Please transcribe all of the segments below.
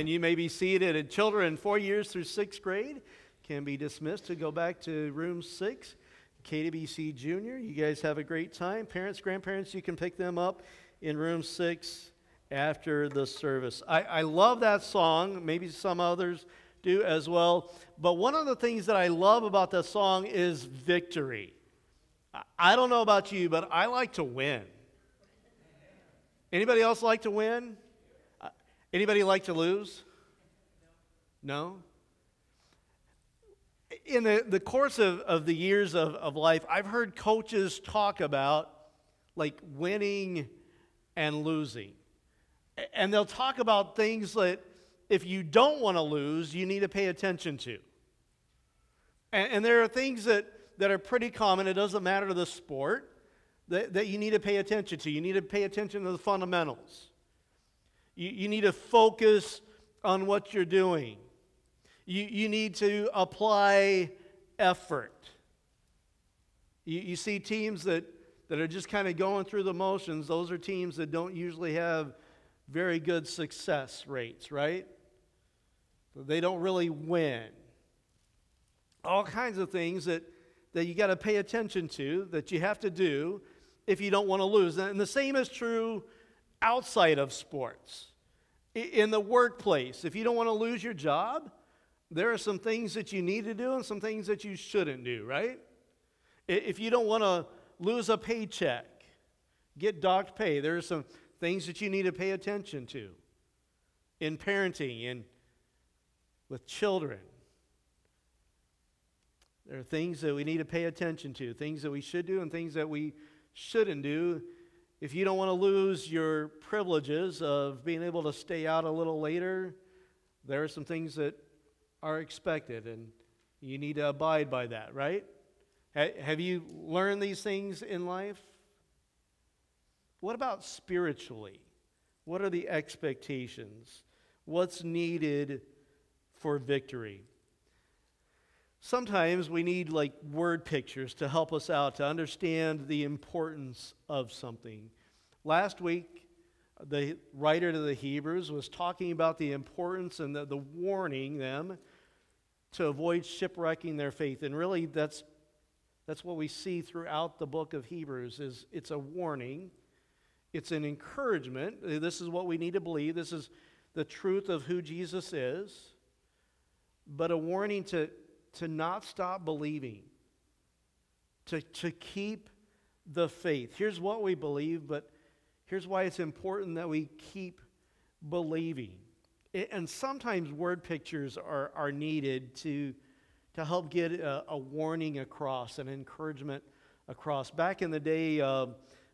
Amen. You may be seated, and children four years through sixth grade can be dismissed to go back to room six. KWC Junior, you guys have a great time. Parents, grandparents, you can pick them up in room six after the service. I, I love that song. Maybe some others do as well. But one of the things that I love about that song is victory. I don't know about you, but I like to win. Anybody else like to win? Anybody like to lose? No? In the, the course of, of the years of, of life, I've heard coaches talk about like winning and losing. And they'll talk about things that if you don't want to lose, you need to pay attention to. And, and there are things that, that are pretty common, it doesn't matter the sport, that, that you need to pay attention to. You need to pay attention to the fundamentals. You, you need to focus on what you're doing. You, you need to apply effort. You, you see teams that, that are just kind of going through the motions, those are teams that don't usually have very good success rates, right? They don't really win. All kinds of things that, that you got to pay attention to, that you have to do if you don't want to lose. And the same is true outside of sports. In the workplace, if you don't want to lose your job, there are some things that you need to do and some things that you shouldn't do, right? If you don't want to lose a paycheck, get docked pay, there are some things that you need to pay attention to in parenting, in with children. There are things that we need to pay attention to, things that we should do and things that we shouldn't do. If you don't want to lose your privileges of being able to stay out a little later, there are some things that are expected and you need to abide by that, right? Have you learned these things in life? What about spiritually? What are the expectations? What's needed for victory. Sometimes we need like word pictures to help us out to understand the importance of something. Last week, the writer to the Hebrews was talking about the importance and the, the warning them to avoid shipwrecking their faith. And really, that's, that's what we see throughout the book of Hebrews is it's a warning. It's an encouragement. This is what we need to believe. This is the truth of who Jesus is but a warning to, to not stop believing, to, to keep the faith. Here's what we believe, but here's why it's important that we keep believing. And sometimes word pictures are, are needed to, to help get a, a warning across, an encouragement across. Back in the day, uh,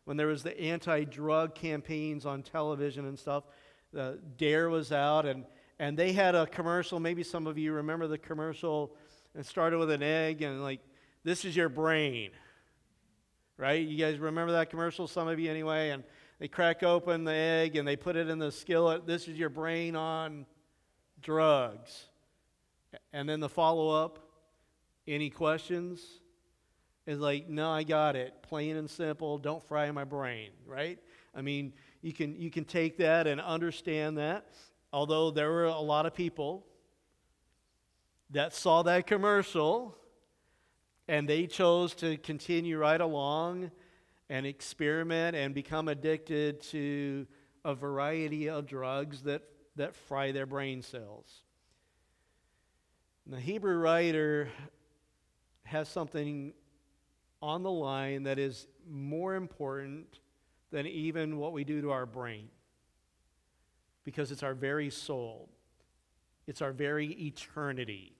when there was the anti-drug campaigns on television and stuff, uh, DARE was out, and and they had a commercial. Maybe some of you remember the commercial. It started with an egg and like, this is your brain. Right? You guys remember that commercial? Some of you anyway. And they crack open the egg and they put it in the skillet. This is your brain on drugs. And then the follow up any questions? Is like, no, I got it. Plain and simple. Don't fry my brain, right? I mean, you can, you can take that and understand that although there were a lot of people that saw that commercial and they chose to continue right along and experiment and become addicted to a variety of drugs that, that fry their brain cells. And the Hebrew writer has something on the line that is more important than even what we do to our brain because it's our very soul, it's our very eternity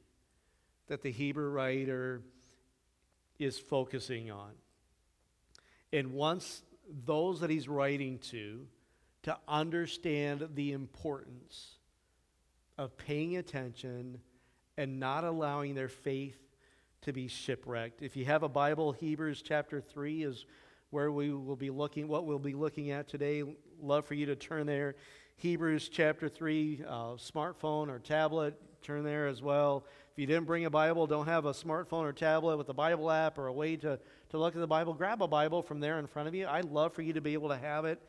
that the Hebrew writer is focusing on. And wants those that he's writing to to understand the importance of paying attention and not allowing their faith to be shipwrecked. If you have a Bible, Hebrews chapter 3 is where we will be looking, what we'll be looking at today. Love for you to turn there. Hebrews chapter 3, uh, smartphone or tablet, turn there as well. If you didn't bring a Bible, don't have a smartphone or tablet with a Bible app or a way to, to look at the Bible, grab a Bible from there in front of you. I'd love for you to be able to have it,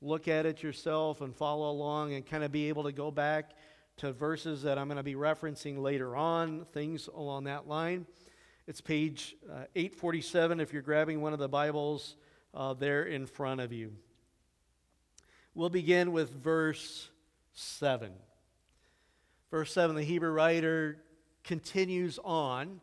look at it yourself, and follow along and kind of be able to go back to verses that I'm going to be referencing later on, things along that line. It's page uh, 847 if you're grabbing one of the Bibles uh, there in front of you. We'll begin with verse 7. Verse 7, the Hebrew writer continues on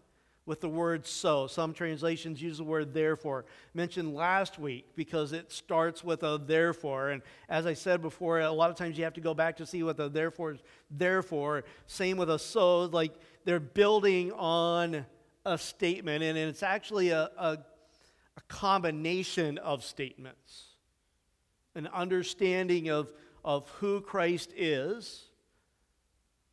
with the word so. Some translations use the word therefore. Mentioned last week because it starts with a therefore. And as I said before, a lot of times you have to go back to see what the therefore is. Therefore, same with a so, like they're building on a statement, and it's actually a, a, a combination of statements. An understanding of, of who Christ is.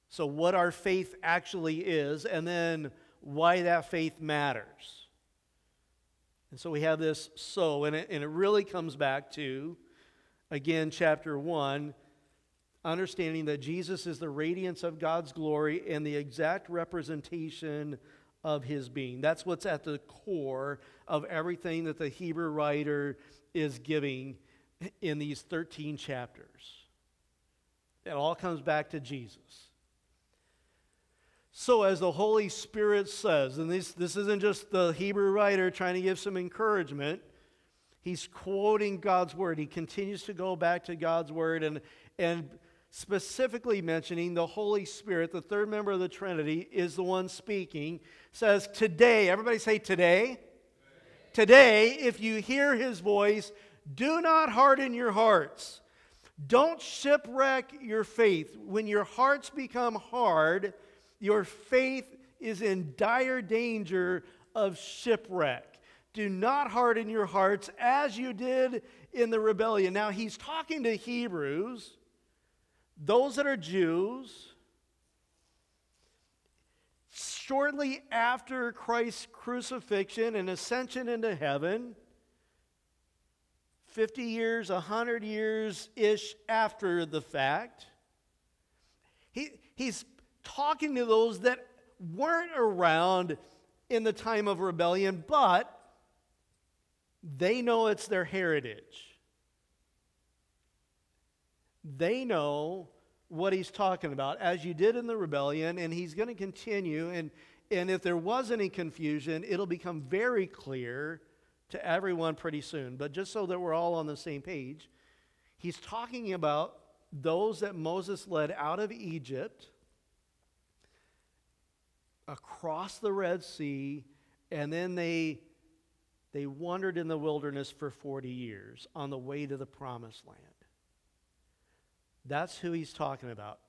So, what our faith actually is, and then why that faith matters. And so we have this so, and it, and it really comes back to, again, chapter 1, understanding that Jesus is the radiance of God's glory and the exact representation of his being. That's what's at the core of everything that the Hebrew writer is giving in these 13 chapters. It all comes back to Jesus. So, as the Holy Spirit says, and this, this isn't just the Hebrew writer trying to give some encouragement, he's quoting God's word. He continues to go back to God's word and, and specifically mentioning the Holy Spirit, the third member of the Trinity, is the one speaking. Says, Today, everybody say today. Today, if you hear his voice, do not harden your hearts. Don't shipwreck your faith. When your hearts become hard, your faith is in dire danger of shipwreck. Do not harden your hearts as you did in the rebellion. Now, he's talking to Hebrews, those that are Jews. Shortly after Christ's crucifixion and ascension into heaven, 50 years, 100 years ish after the fact, he, he's talking to those that weren't around in the time of rebellion, but they know it's their heritage. They know what he's talking about, as you did in the rebellion, and he's going to continue. And, and if there was any confusion, it'll become very clear to everyone pretty soon. But just so that we're all on the same page, he's talking about those that Moses led out of Egypt across the Red Sea, and then they, they wandered in the wilderness for 40 years on the way to the promised land. That's who he's talking about.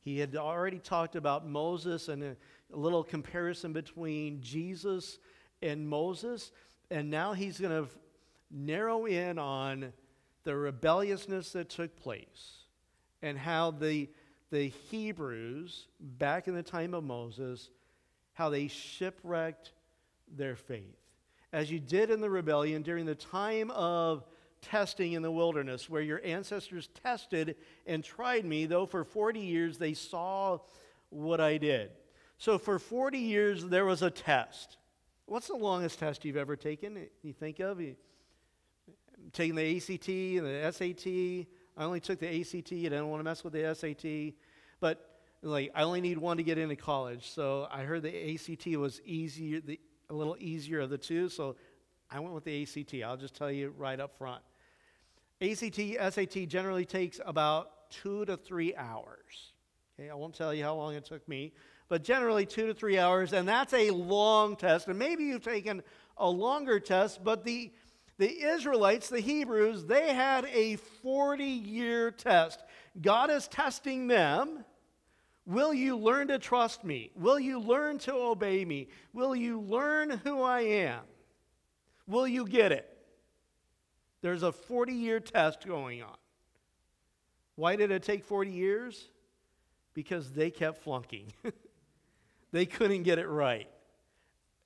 He had already talked about Moses and a, a little comparison between Jesus and Moses, and now he's going to narrow in on the rebelliousness that took place and how the, the Hebrews, back in the time of Moses, how they shipwrecked their faith. As you did in the rebellion during the time of testing in the wilderness, where your ancestors tested and tried me, though for 40 years they saw what I did. So for 40 years there was a test. What's the longest test you've ever taken? You think of? Taking the ACT and the SAT. I only took the ACT. I didn't want to mess with the SAT. But like I only need one to get into college. So I heard the ACT was easier, the, a little easier of the two. So I went with the ACT. I'll just tell you right up front. ACT, SAT generally takes about two to three hours. Okay, I won't tell you how long it took me, but generally two to three hours, and that's a long test. And maybe you've taken a longer test, but the the Israelites, the Hebrews, they had a 40 year test. God is testing them Will you learn to trust me? Will you learn to obey me? Will you learn who I am? Will you get it? There's a 40 year test going on. Why did it take 40 years? Because they kept flunking. they couldn't get it right.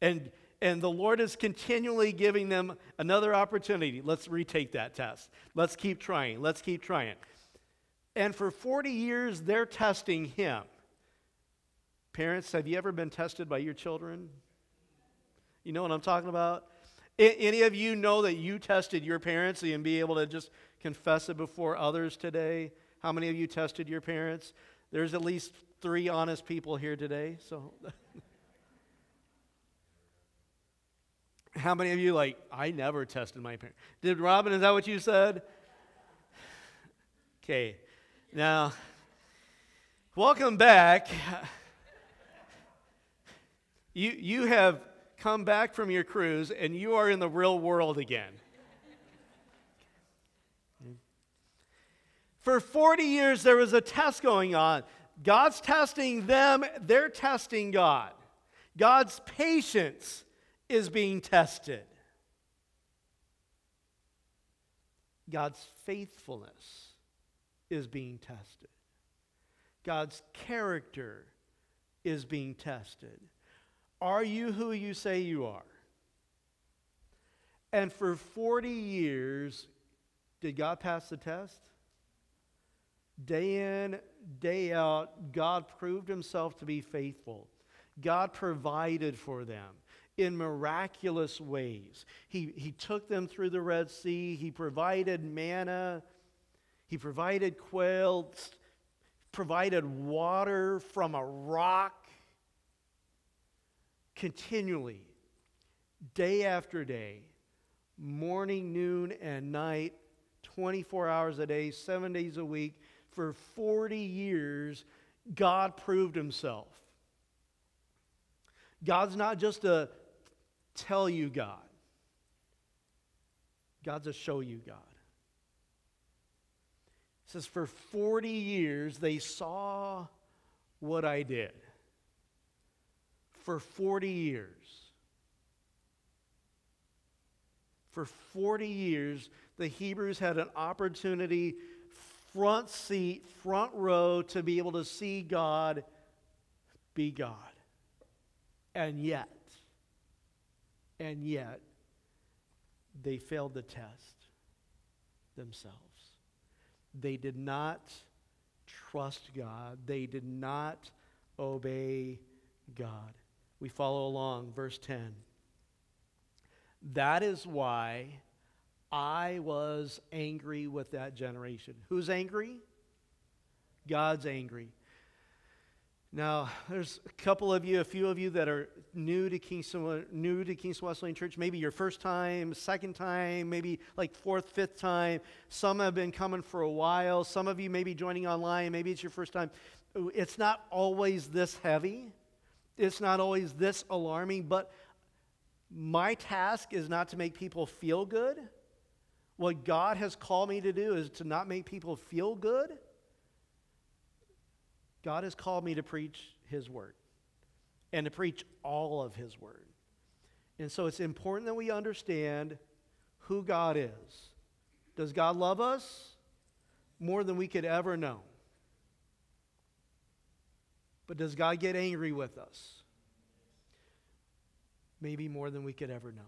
And, and the Lord is continually giving them another opportunity. Let's retake that test. Let's keep trying. Let's keep trying. And for 40 years, they're testing him. Parents, have you ever been tested by your children? You know what I'm talking about? Any of you know that you tested your parents and be able to just confess it before others today? How many of you tested your parents? There's at least three honest people here today. So, how many of you like I never tested my parents? Did Robin? Is that what you said? Okay, now welcome back. You you have come back from your cruise and you are in the real world again. For 40 years, there was a test going on. God's testing them, they're testing God. God's patience is being tested. God's faithfulness is being tested. God's character is being tested. Are you who you say you are? And for 40 years, did God pass the test? Day in, day out, God proved himself to be faithful. God provided for them in miraculous ways. He, he took them through the Red Sea, He provided manna, He provided quail, provided water from a rock continually, day after day, morning, noon, and night, 24 hours a day, seven days a week. For 40 years, God proved himself. God's not just a tell you God, God's a show you God. Says, For 40 years, they saw what I did for 40 years. For 40 years, the Hebrews had an opportunity, front seat, front row, to be able to see God be God. And yet, and yet, they failed the test themselves. They did not trust God, they did not obey God. We follow along, verse 10. That is why I was angry with that generation. Who's angry? God's angry. Now, there's a couple of you, a few of you that are new to Kingston, new to Kingston Wesleyan Church. Maybe your first time, second time, maybe like fourth, fifth time. Some have been coming for a while. Some of you may be joining online. Maybe it's your first time. It's not always this heavy it's not always this alarming, but my task is not to make people feel good. What God has called me to do is to not make people feel good. God has called me to preach His word and to preach all of His word. And so it's important that we understand who God is. Does God love us? More than we could ever know. But does God get angry with us? Maybe more than we could ever know.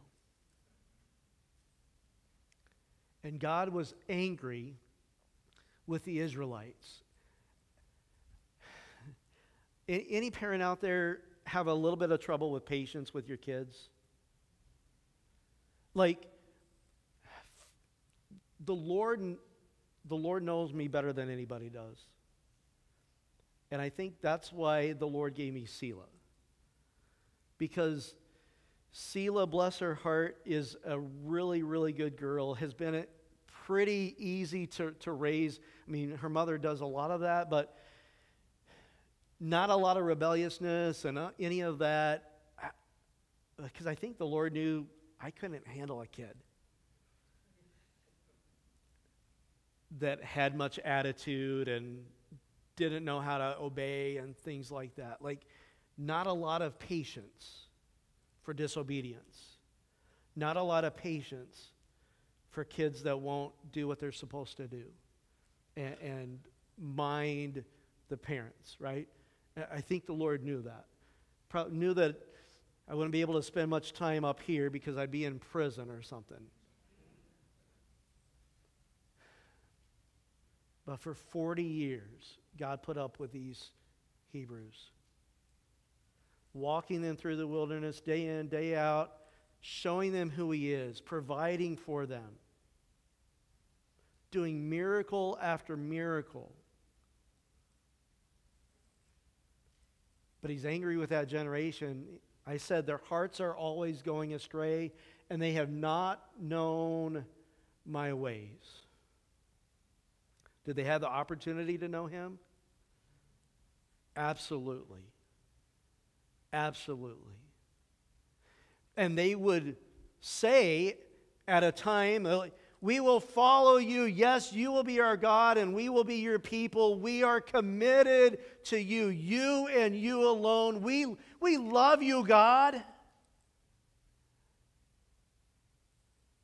And God was angry with the Israelites. Any parent out there have a little bit of trouble with patience with your kids? Like, the Lord, the Lord knows me better than anybody does. And I think that's why the Lord gave me Selah. Because Selah, bless her heart, is a really, really good girl, has been pretty easy to, to raise. I mean, her mother does a lot of that, but not a lot of rebelliousness and uh, any of that. Because I think the Lord knew I couldn't handle a kid that had much attitude and didn't know how to obey and things like that. Like, not a lot of patience for disobedience, not a lot of patience for kids that won't do what they're supposed to do and, and mind the parents, right? I think the Lord knew that. Probably knew that I wouldn't be able to spend much time up here because I'd be in prison or something. But for 40 years, God put up with these Hebrews. Walking them through the wilderness day in, day out, showing them who He is, providing for them, doing miracle after miracle. But he's angry with that generation. I said their hearts are always going astray, and they have not known my ways. Did they have the opportunity to know him? Absolutely. Absolutely. And they would say at a time, we will follow you. Yes, you will be our God and we will be your people. We are committed to you, you and you alone. We, we love you, God.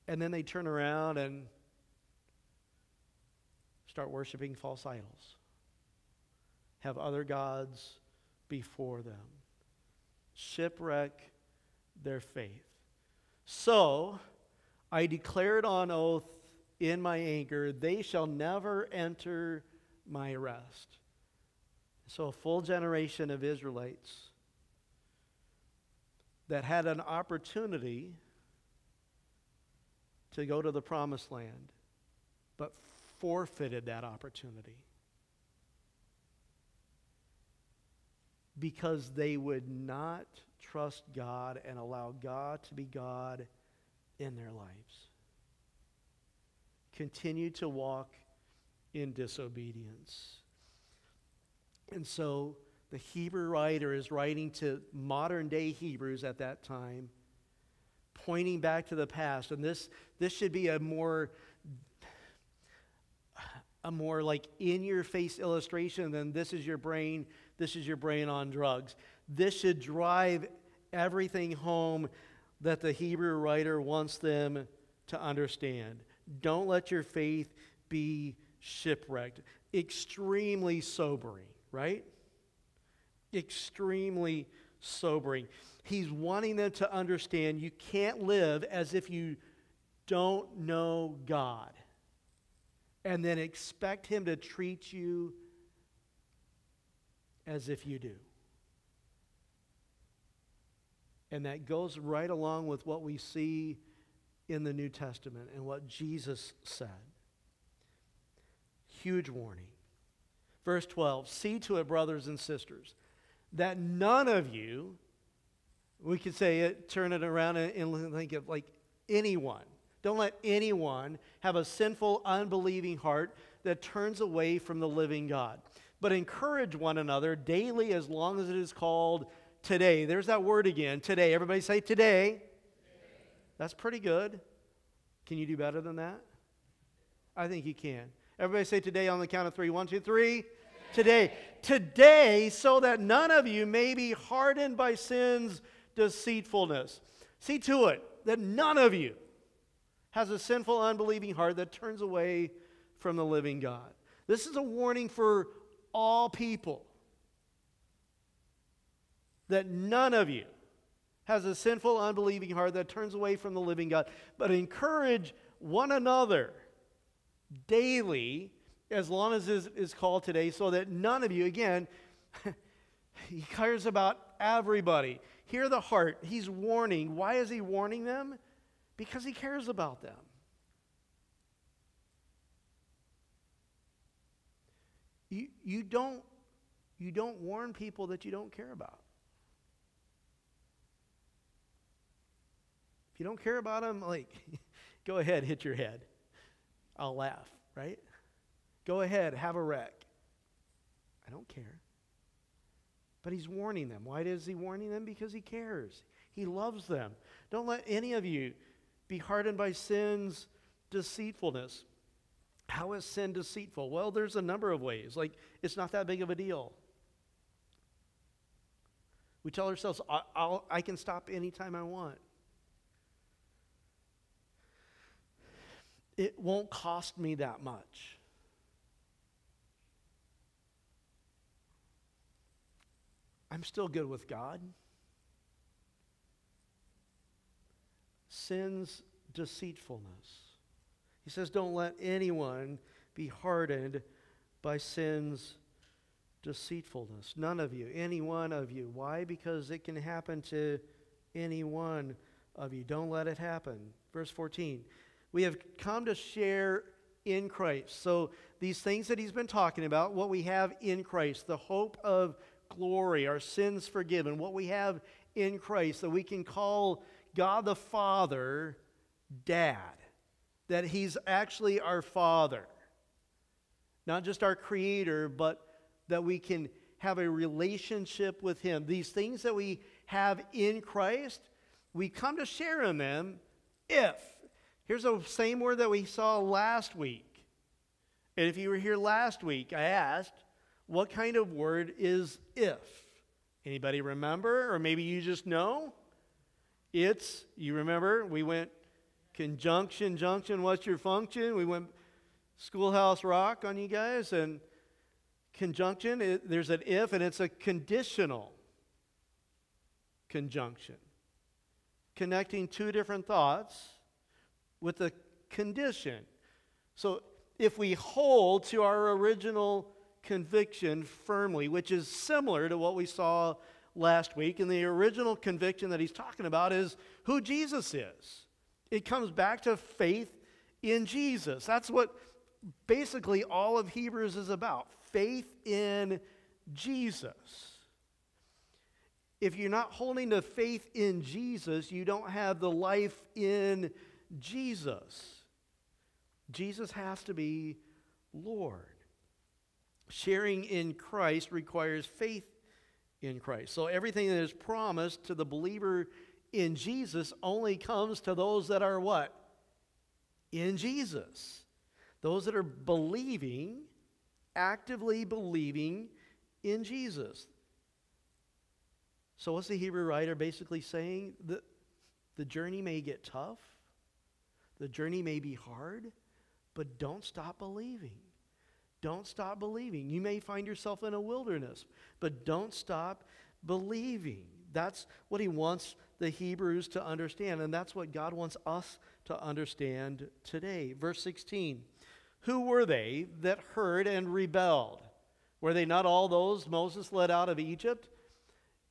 And then they turn around and start worshiping false idols, have other gods before them, shipwreck their faith. So, I declared on oath in my anger, they shall never enter my rest. So, a full generation of Israelites that had an opportunity to go to the promised land, but forfeited that opportunity because they would not trust God and allow God to be God in their lives. Continue to walk in disobedience. And so the Hebrew writer is writing to modern day Hebrews at that time, pointing back to the past. And this, this should be a more a more like in your face illustration than this is your brain, this is your brain on drugs. This should drive everything home that the Hebrew writer wants them to understand. Don't let your faith be shipwrecked. Extremely sobering, right? Extremely sobering. He's wanting them to understand you can't live as if you don't know God and then expect Him to treat you as if you do. And that goes right along with what we see in the New Testament and what Jesus said. Huge warning. Verse 12 See to it, brothers and sisters, that none of you, we could say it, turn it around and think of like anyone. Don't let anyone have a sinful, unbelieving heart that turns away from the living God. But encourage one another daily as long as it is called today. There's that word again, today. Everybody say today. That's pretty good. Can you do better than that? I think you can. Everybody say today on the count of three. One, two, three. Today. Today, so that none of you may be hardened by sin's deceitfulness. See to it that none of you has a sinful, unbelieving heart that turns away from the living God. This is a warning for all people that none of you has a sinful, unbelieving heart that turns away from the living God, but encourage one another daily, as long as is, is called today, so that none of you, again, he cares about everybody. Hear the heart. He's warning. Why is he warning them? Because he cares about them. You, you, don't, you don't warn people that you don't care about. You don't care about them, like, go ahead, hit your head. I'll laugh, right? Go ahead, have a wreck. I don't care. But he's warning them. Why is he warning them? Because he cares. He loves them. Don't let any of you be hardened by sin's deceitfulness. How is sin deceitful? Well, there's a number of ways. Like, it's not that big of a deal. We tell ourselves, I, I can stop anytime I want. It won't cost me that much. I'm still good with God. Sin's deceitfulness. He says, Don't let anyone be hardened by sin's deceitfulness. None of you, any one of you. Why? Because it can happen to any one of you. Don't let it happen. Verse 14 we have come to share in Christ. So, these things that he's been talking about, what we have in Christ, the hope of glory, our sins forgiven, what we have in Christ, that we can call God the Father Dad, that He's actually our Father. Not just our Creator, but that we can have a relationship with Him. These things that we have in Christ, we come to share in them if. Here's the same word that we saw last week. And if you were here last week, I asked, what kind of word is if? Anybody remember? Or maybe you just know? It's, you remember, we went conjunction, junction, what's your function? We went schoolhouse rock on you guys. And conjunction, it, there's an if, and it's a conditional conjunction. Connecting two different thoughts with a condition. So if we hold to our original conviction firmly, which is similar to what we saw last week. And the original conviction that he's talking about is who Jesus is. It comes back to faith in Jesus. That's what basically all of Hebrews is about faith in Jesus. If you're not holding to faith in Jesus, you don't have the life in Jesus. Jesus has to be Lord. Sharing in Christ requires faith in Christ. So everything that is promised to the believer in Jesus only comes to those that are what? In Jesus. Those that are believing, actively believing in Jesus. So, what's the Hebrew writer basically saying? The, the journey may get tough, the journey may be hard, but don't stop believing. Don't stop believing. You may find yourself in a wilderness, but don't stop believing. That's what he wants the Hebrews to understand, and that's what God wants us to understand today. Verse 16 Who were they that heard and rebelled? Were they not all those Moses led out of Egypt?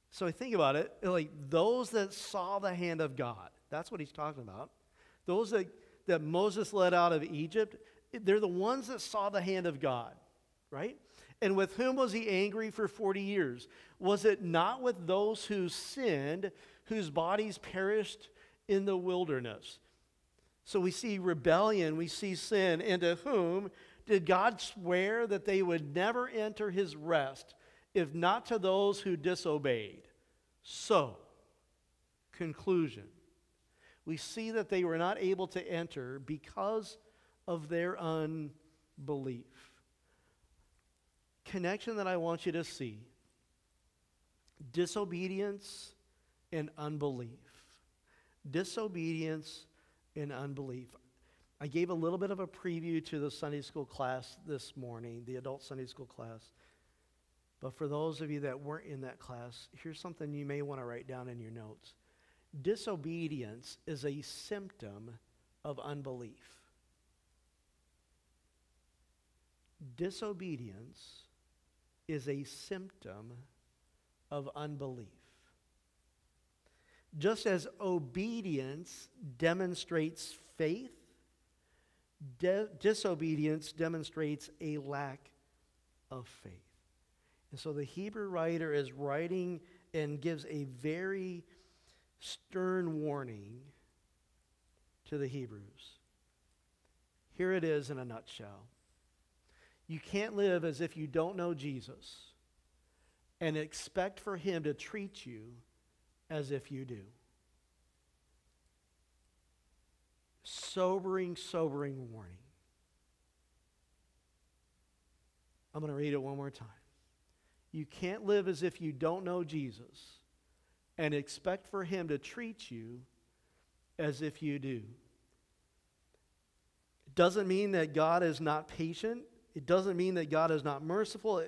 So think about it like those that saw the hand of God. That's what he's talking about. Those that, that Moses led out of Egypt, they're the ones that saw the hand of God, right? And with whom was he angry for 40 years? Was it not with those who sinned, whose bodies perished in the wilderness? So we see rebellion, we see sin, and to whom did God swear that they would never enter his rest, if not to those who disobeyed? So, conclusion. We see that they were not able to enter because of their unbelief. Connection that I want you to see disobedience and unbelief. Disobedience and unbelief. I gave a little bit of a preview to the Sunday school class this morning, the adult Sunday school class. But for those of you that weren't in that class, here's something you may want to write down in your notes. Disobedience is a symptom of unbelief. Disobedience is a symptom of unbelief. Just as obedience demonstrates faith, de- disobedience demonstrates a lack of faith. And so the Hebrew writer is writing and gives a very stern warning to the Hebrews. Here it is in a nutshell. You can't live as if you don't know Jesus and expect for him to treat you as if you do. Sobering, sobering warning. I'm going to read it one more time. You can't live as if you don't know Jesus and expect for him to treat you as if you do. It doesn't mean that God is not patient. It doesn't mean that God is not merciful.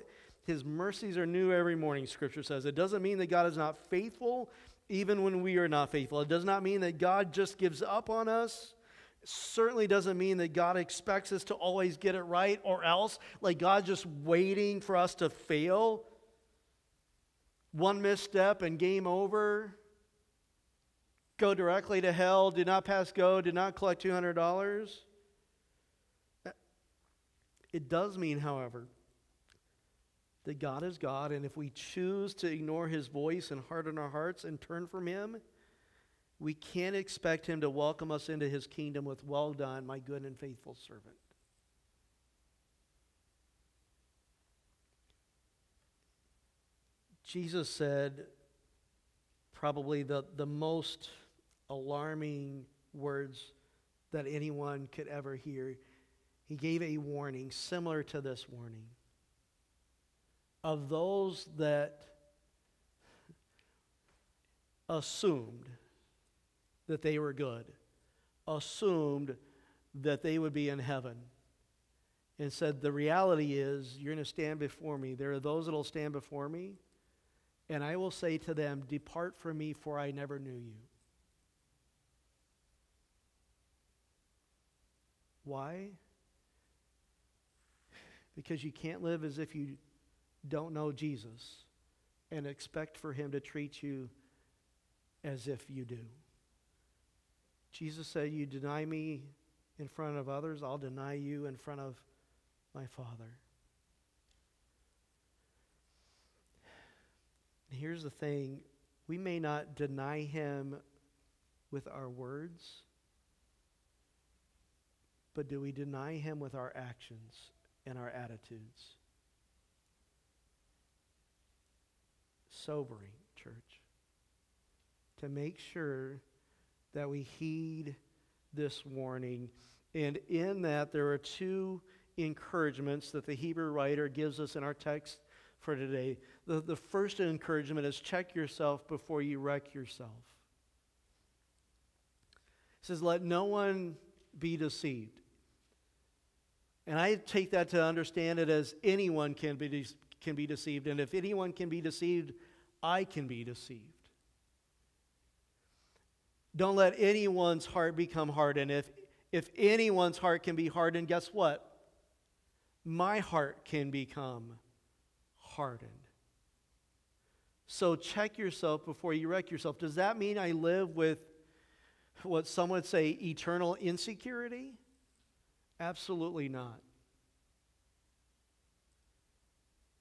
his mercies are new every morning, Scripture says. It doesn't mean that God is not faithful even when we are not faithful. It does not mean that God just gives up on us. It certainly doesn't mean that God expects us to always get it right or else, like God just waiting for us to fail. One misstep and game over. Go directly to hell, did not pass go, did not collect $200. It does mean, however, that God is God, and if we choose to ignore his voice and harden our hearts and turn from him, we can't expect him to welcome us into his kingdom with, Well done, my good and faithful servant. Jesus said probably the, the most alarming words that anyone could ever hear. He gave a warning similar to this warning of those that assumed that they were good, assumed that they would be in heaven, and said, The reality is, you're going to stand before me. There are those that will stand before me, and I will say to them, Depart from me, for I never knew you. Why? Because you can't live as if you don't know Jesus and expect for him to treat you as if you do. Jesus said, You deny me in front of others, I'll deny you in front of my Father. Here's the thing we may not deny him with our words, but do we deny him with our actions and our attitudes? sobering, church, to make sure that we heed this warning. And in that, there are two encouragements that the Hebrew writer gives us in our text for today. The, the first encouragement is check yourself before you wreck yourself. It says, Let no one be deceived. And I take that to understand it as anyone can be, de- can be deceived. And if anyone can be deceived, I can be deceived. Don't let anyone's heart become hardened. If, if anyone's heart can be hardened, guess what? My heart can become hardened. So check yourself before you wreck yourself. Does that mean I live with what some would say eternal insecurity? Absolutely not.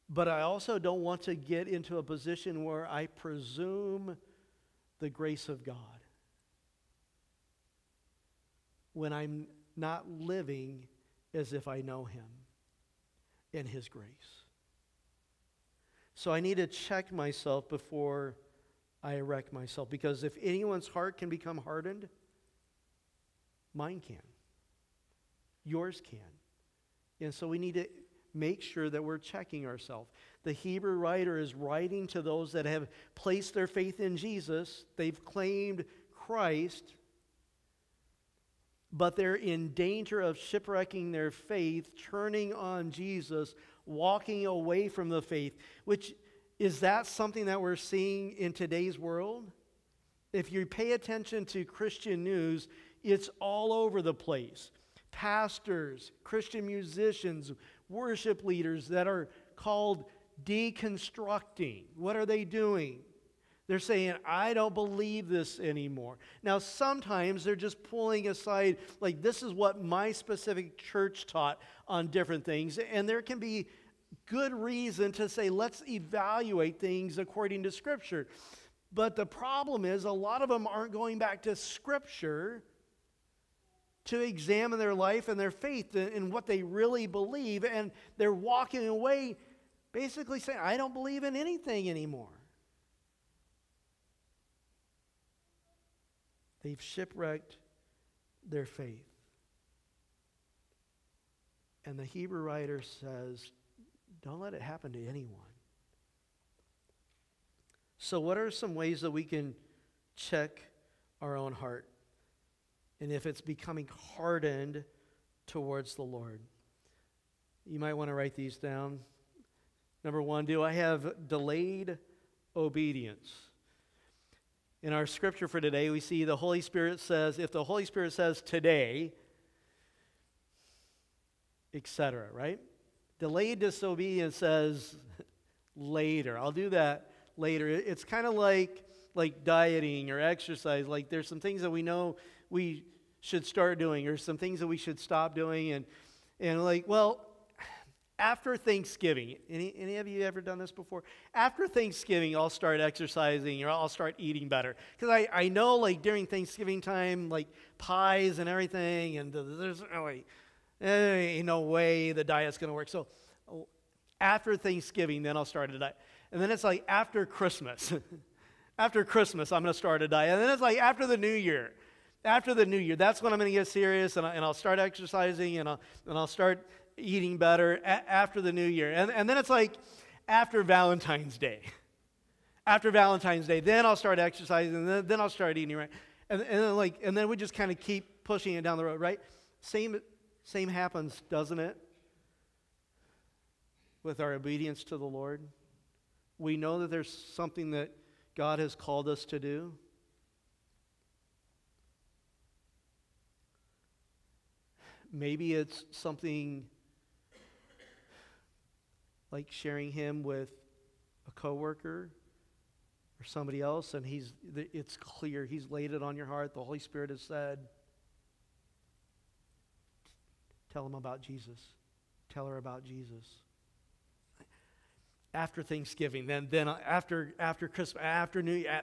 But I also don't want to get into a position where I presume the grace of God when I'm not living as if I know Him in His grace. So I need to check myself before I wreck myself because if anyone's heart can become hardened, mine can. Yours can. And so we need to make sure that we're checking ourselves. The Hebrew writer is writing to those that have placed their faith in Jesus, they've claimed Christ, but they're in danger of shipwrecking their faith, turning on Jesus, walking away from the faith, which is that something that we're seeing in today's world? If you pay attention to Christian news, it's all over the place. Pastors, Christian musicians, worship leaders that are called deconstructing. What are they doing? They're saying, I don't believe this anymore. Now, sometimes they're just pulling aside, like, this is what my specific church taught on different things. And there can be good reason to say, let's evaluate things according to Scripture. But the problem is, a lot of them aren't going back to Scripture to examine their life and their faith and what they really believe. And they're walking away basically saying, I don't believe in anything anymore. They've shipwrecked their faith. And the Hebrew writer says, don't let it happen to anyone. So, what are some ways that we can check our own heart? and if it's becoming hardened towards the Lord. You might want to write these down. Number one, do I have delayed obedience? In our scripture for today, we see the Holy Spirit says, if the Holy Spirit says today, etc., right? Delayed disobedience says later. I'll do that later. It's kind of like like dieting or exercise. Like there's some things that we know we should start doing or some things that we should stop doing and and like well after Thanksgiving, any, any of you ever done this before? After Thanksgiving, I'll start exercising or I'll start eating better. Because I, I know, like, during Thanksgiving time, like, pies and everything, and there's really oh, eh, ain't no way the diet's going to work. So after Thanksgiving, then I'll start a diet. And then it's like after Christmas. after Christmas, I'm going to start a diet. And then it's like after the new year. After the new year, that's when I'm going to get serious and, I, and I'll start exercising and I'll, and I'll start eating better a- after the new year. And, and then it's like after Valentine's Day. After Valentine's Day, then I'll start exercising, and then, then I'll start eating right. And, and then like, and then we just kind of keep pushing it down the road, right? Same, same happens, doesn't it? With our obedience to the Lord. We know that there's something that God has called us to do. Maybe it's something like sharing him with a coworker or somebody else and he's it's clear he's laid it on your heart the holy spirit has said tell him about jesus. Tell her about jesus. After thanksgiving then then uh, after after christmas after new year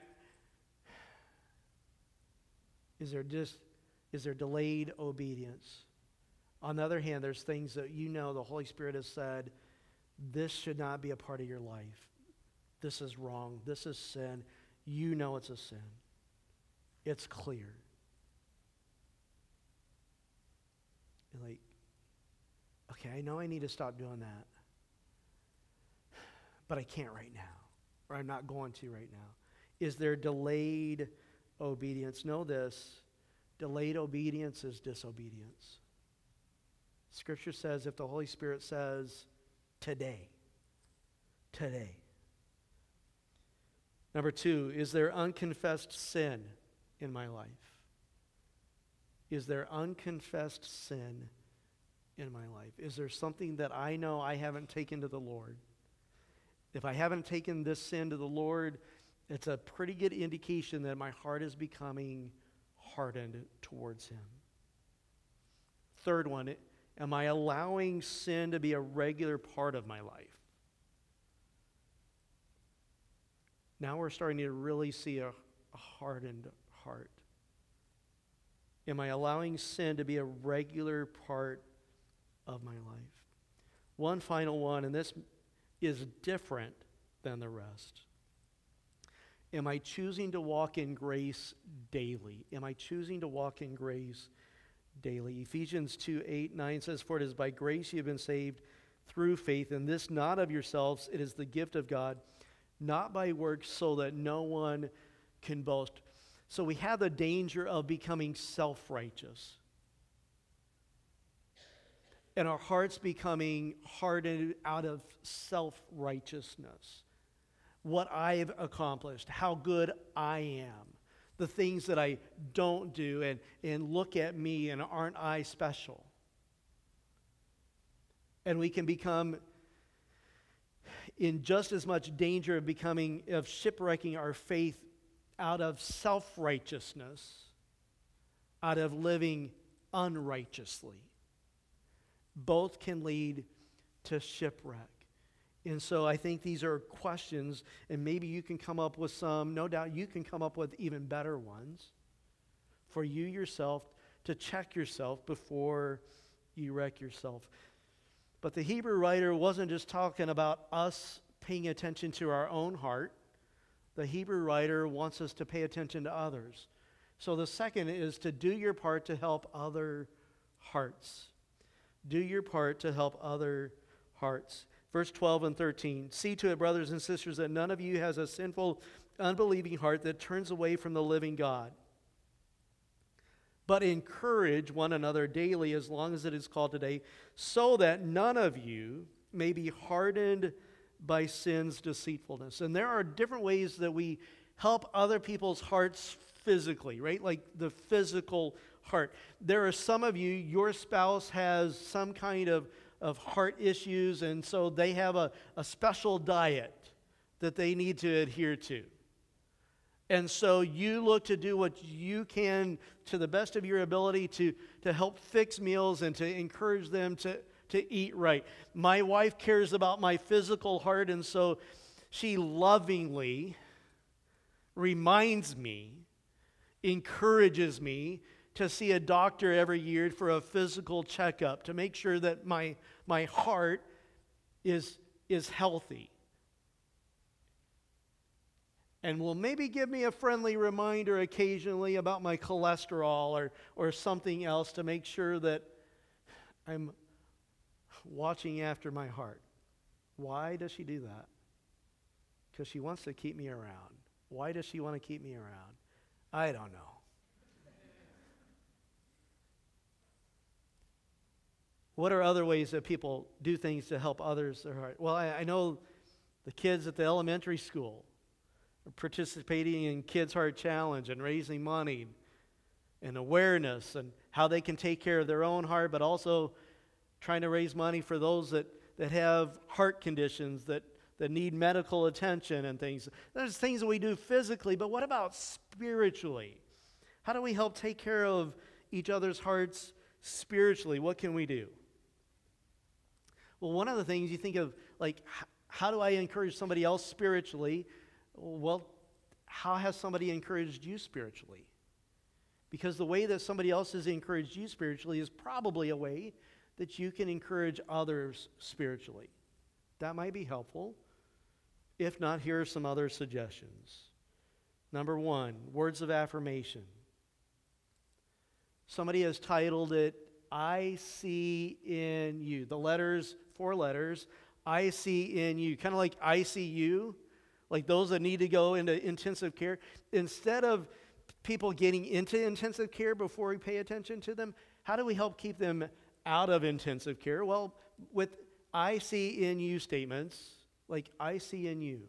is there just is there delayed obedience? On the other hand there's things that you know the holy spirit has said this should not be a part of your life. This is wrong. This is sin. You know it's a sin. It's clear. You're like, okay, I know I need to stop doing that, but I can't right now, or I'm not going to right now. Is there delayed obedience? Know this delayed obedience is disobedience. Scripture says if the Holy Spirit says, today. Today. Number two, is there unconfessed sin in my life? Is there unconfessed sin in my life? Is there something that I know I haven't taken to the Lord? If I haven't taken this sin to the Lord, it's a pretty good indication that my heart is becoming hardened towards Him. Third one, Am I allowing sin to be a regular part of my life? Now we're starting to really see a, a hardened heart. Am I allowing sin to be a regular part of my life? One final one, and this is different than the rest. Am I choosing to walk in grace daily? Am I choosing to walk in grace daily. Ephesians 2 8, 9 says, For it is by grace you have been saved through faith, and this not of yourselves, it is the gift of God, not by works, so that no one can boast. So we have the danger of becoming self righteous. And our hearts becoming hardened out of self righteousness. What I've accomplished, how good I am the things that I don't do and, and look at me and aren't I special? And we can become in just as much danger of becoming, of shipwrecking our faith out of self righteousness, out of living unrighteously. Both can lead to shipwreck. And so I think these are questions, and maybe you can come up with some. No doubt you can come up with even better ones for you yourself to check yourself before you wreck yourself. But the Hebrew writer wasn't just talking about us paying attention to our own heart. The Hebrew writer wants us to pay attention to others. So the second is to do your part to help other hearts. Do your part to help other hearts. Verse 12 and 13 See to it, brothers and sisters, that none of you has a sinful, unbelieving heart that turns away from the living God. But encourage one another daily as long as it is called today, so that none of you may be hardened by sin's deceitfulness. And there are different ways that we help other people's hearts physically, right? Like the physical heart. There are some of you, your spouse has some kind of of heart issues, and so they have a, a special diet that they need to adhere to. And so you look to do what you can to the best of your ability to, to help fix meals and to encourage them to, to eat right. My wife cares about my physical heart, and so she lovingly reminds me, encourages me to see a doctor every year for a physical checkup to make sure that my, my heart is, is healthy. And will maybe give me a friendly reminder occasionally about my cholesterol or, or something else to make sure that I'm watching after my heart. Why does she do that? Because she wants to keep me around. Why does she want to keep me around? I don't know. What are other ways that people do things to help others? Well, I, I know the kids at the elementary school are participating in Kids Heart Challenge and raising money and awareness and how they can take care of their own heart, but also trying to raise money for those that, that have heart conditions that, that need medical attention and things. There's things that we do physically, but what about spiritually? How do we help take care of each other's hearts spiritually? What can we do? Well, one of the things you think of, like, how do I encourage somebody else spiritually? Well, how has somebody encouraged you spiritually? Because the way that somebody else has encouraged you spiritually is probably a way that you can encourage others spiritually. That might be helpful. If not, here are some other suggestions. Number one, words of affirmation. Somebody has titled it, I see in you. The letters four letters, I see in you, kind of like ICU, like those that need to go into intensive care. Instead of people getting into intensive care before we pay attention to them, how do we help keep them out of intensive care? Well, with I see in you statements, like I see in you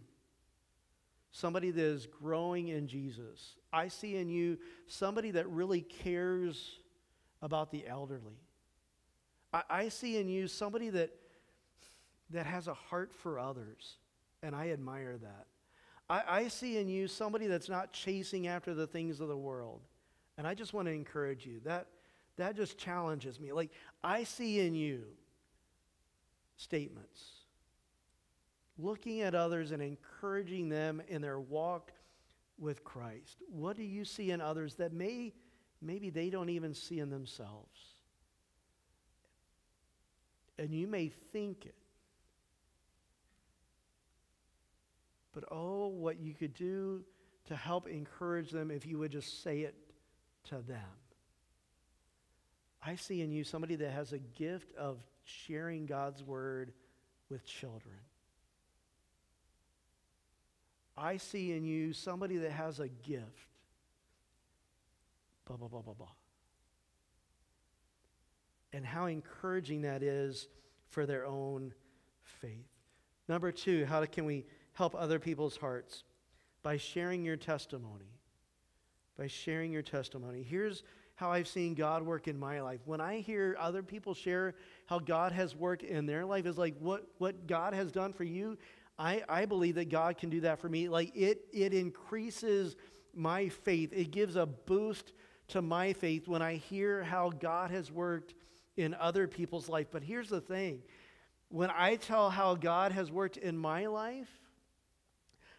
somebody that is growing in Jesus. I see in you somebody that really cares about the elderly. I, I see in you somebody that that has a heart for others, and I admire that. I, I see in you somebody that's not chasing after the things of the world, and I just want to encourage you. That, that just challenges me. Like, I see in you statements, looking at others and encouraging them in their walk with Christ. What do you see in others that may maybe they don't even see in themselves? And you may think it. But oh, what you could do to help encourage them if you would just say it to them. I see in you somebody that has a gift of sharing God's word with children. I see in you somebody that has a gift. Blah, blah, blah, blah, blah. And how encouraging that is for their own faith. Number two, how can we help other people's hearts by sharing your testimony. By sharing your testimony. Here's how I've seen God work in my life. When I hear other people share how God has worked in their life, is like what, what God has done for you. I, I believe that God can do that for me. Like it, it increases my faith. It gives a boost to my faith when I hear how God has worked in other people's life. But here's the thing when I tell how God has worked in my life,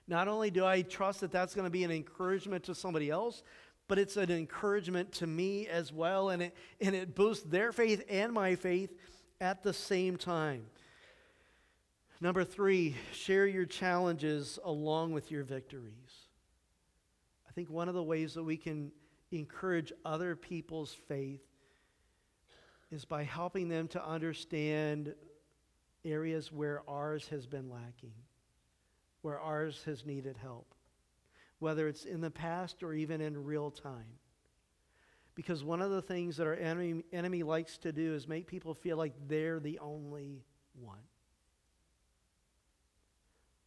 not only do I trust that that's going to be an encouragement to somebody else, but it's an encouragement to me as well. And it, and it boosts their faith and my faith at the same time. Number three, share your challenges along with your victories. I think one of the ways that we can encourage other people's faith is by helping them to understand areas where ours has been lacking where ours has needed help, whether it's in the past or even in real time. Because one of the things that our enemy, enemy likes to do is make people feel like they're the only one.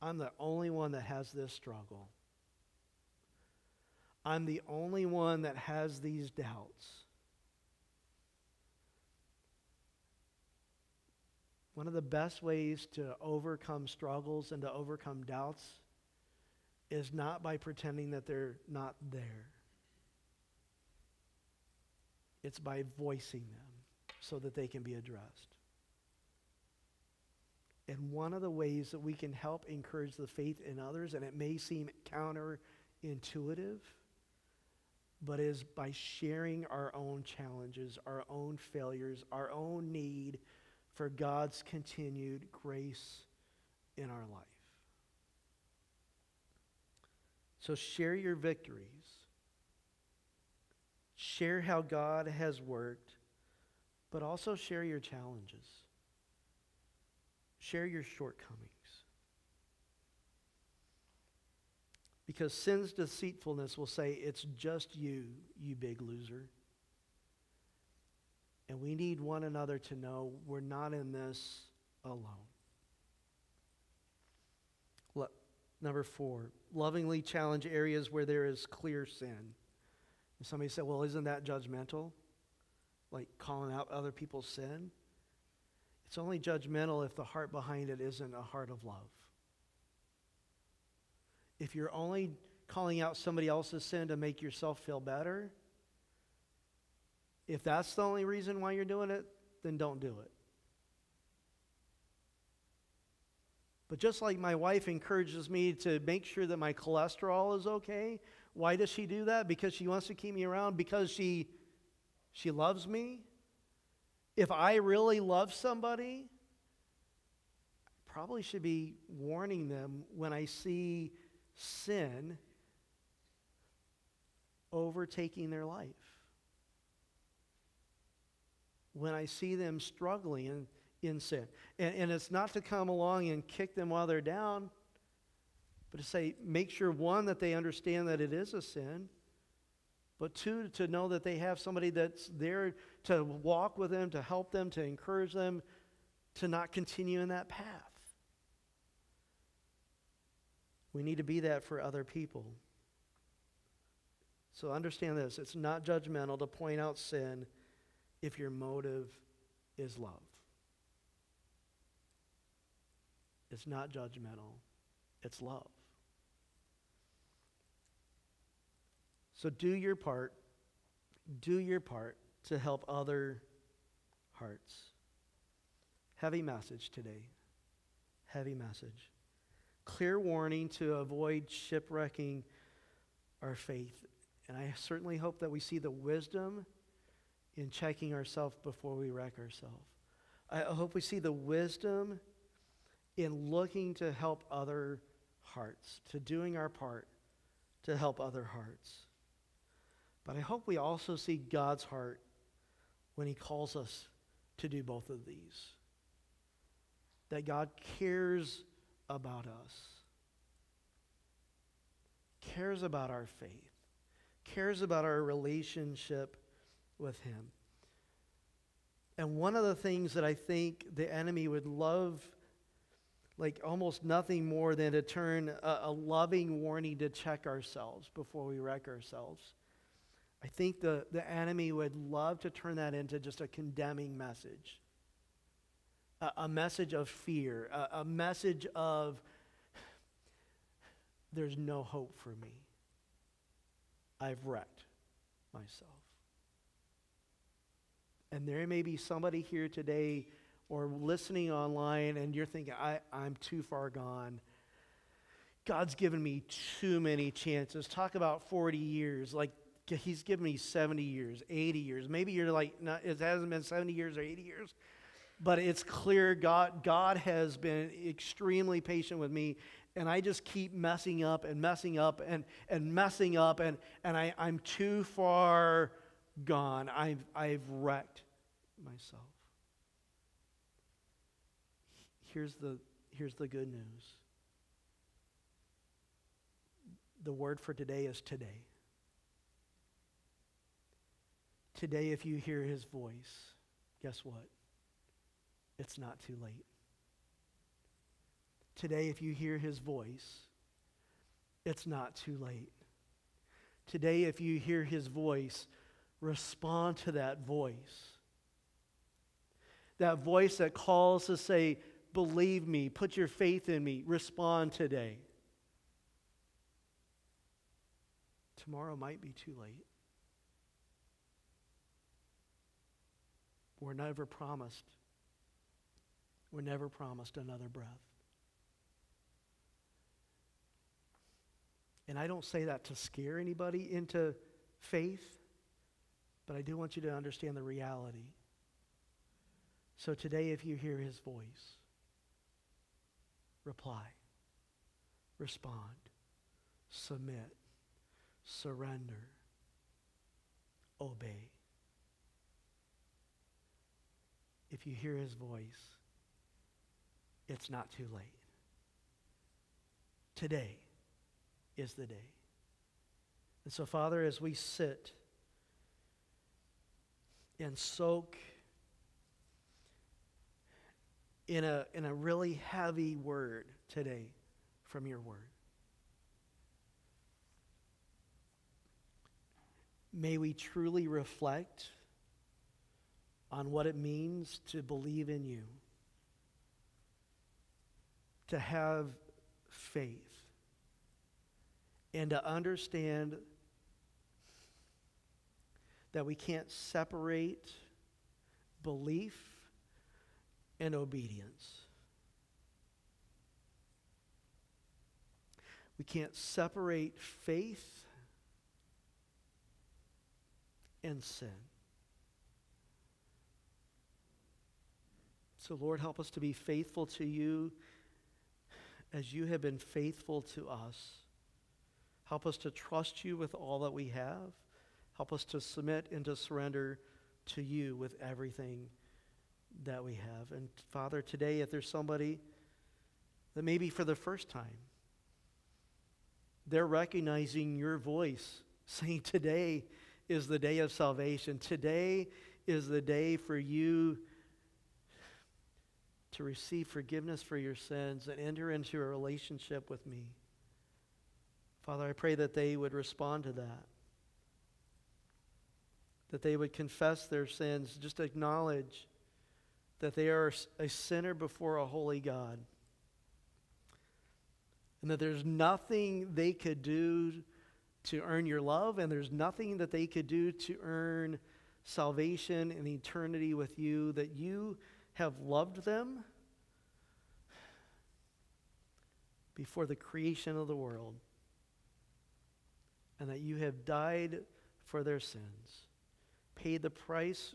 I'm the only one that has this struggle. I'm the only one that has these doubts. One of the best ways to overcome struggles and to overcome doubts is not by pretending that they're not there. It's by voicing them so that they can be addressed. And one of the ways that we can help encourage the faith in others, and it may seem counterintuitive, but is by sharing our own challenges, our own failures, our own need for God's continued grace in our life. So share your victories. Share how God has worked, but also share your challenges. Share your shortcomings. Because sin's deceitfulness will say, It's just you, you big loser. And we need one another to know we're not in this alone. Look, number four, lovingly challenge areas where there is clear sin. And somebody said, Well, isn't that judgmental? Like calling out other people's sin? It's only judgmental if the heart behind it isn't a heart of love if you're only calling out somebody else's sin to make yourself feel better, if that's the only reason why you're doing it, then don't do it. But just like my wife encourages me to make sure that my cholesterol is okay, why does she do that? Because she wants to keep me around because she she loves me. If I really love somebody, I probably should be warning them when I see sin overtaking their life. When I see them struggling in, in sin. And, and it's not to come along and kick them while they're down, but to say, make sure, one, that they understand that it is a sin, but two, to know that they have somebody that's there to walk with them, to help them, to encourage them to not continue in that path. We need to be that for other people. So understand this it's not judgmental to point out sin if your motive is love. It's not judgmental, it's love. So do your part. Do your part to help other hearts. Heavy message today. Heavy message clear warning to avoid shipwrecking our faith. And I certainly hope that we see the wisdom in checking ourselves before we wreck ourselves. I hope we see the wisdom in looking to help other hearts, to doing our part to help other hearts. But I hope we also see God's heart when He calls us to do both of these. That God cares about us, cares about our faith, cares about our relationship with Him. And one of the things that I think the enemy would love, like almost nothing more than to turn a, a loving warning to check ourselves before we wreck ourselves. I think the, the enemy would love to turn that into just a condemning message a, a message of fear, a, a message of there's no hope for me. I've wrecked myself. And there may be somebody here today or listening online and you're thinking, I, I'm too far gone. God's given me too many chances. Talk about 40 years. Like, He's given me 70 years, 80 years. Maybe you're like, not, it hasn't been 70 years or 80 years but it's clear God, God has been extremely patient with me, and I just keep messing up and messing up and, and messing up, and, and I, I'm too far gone. I've, I've wrecked myself. Here's the, here's the good news the word for today is today. Today, if you hear his voice, guess what? it's not too late. Today, if you hear his voice, it's not too late. Today, if you hear his voice, respond to that voice. That voice that calls to say, Believe me, put your faith in me, respond today. Tomorrow might be too late. We're never promised We're never promised another breath. And I don't say that to scare anybody into faith, but I do want you to understand the reality. So today, if you hear his voice, reply, respond, submit, surrender, obey. If you hear his voice, it's not too late. Today is the day. And so, Father, as we sit and soak in a, in a really heavy word today from your word, may we truly reflect on what it means to believe in you, to have faith, and to understand that we can't separate belief and obedience. We can't separate faith and sin. So, Lord, help us to be faithful to you as you have been faithful to us. Help us to trust you with all that we have. Help us to submit and to surrender to you with everything that we have. And Father, today, if there's somebody that maybe for the first time, they're recognizing your voice, saying, Today is the day of salvation. Today is the day for you to receive forgiveness for your sins and enter into a relationship with me. Father, I pray that they would respond to that. That they would confess their sins, just acknowledge that they are a sinner before a holy God. And that there's nothing they could do to earn your love, and there's nothing that they could do to earn salvation and eternity with you, that you have loved them before the creation of the world, and that you have died for their sins, paid the price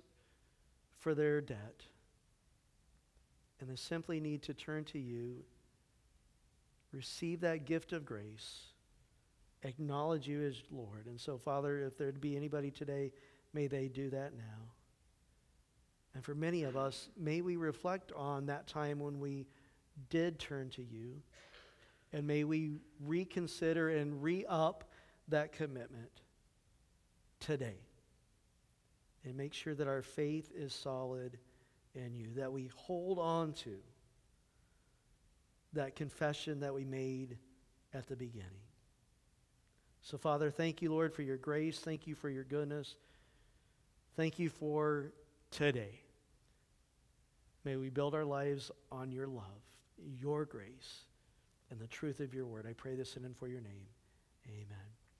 for their debt, and they simply need to turn to you, receive that gift of grace, acknowledge you as Lord. And so, Father, if there'd be anybody today, may they do that now. And for many of us, may we reflect on that time when we did turn to you. And may we reconsider and re up that commitment today. And make sure that our faith is solid in you, that we hold on to that confession that we made at the beginning. So, Father, thank you, Lord, for your grace. Thank you for your goodness. Thank you for today. May we build our lives on your love, your grace, and the truth of your word. I pray this in and for your name. Amen.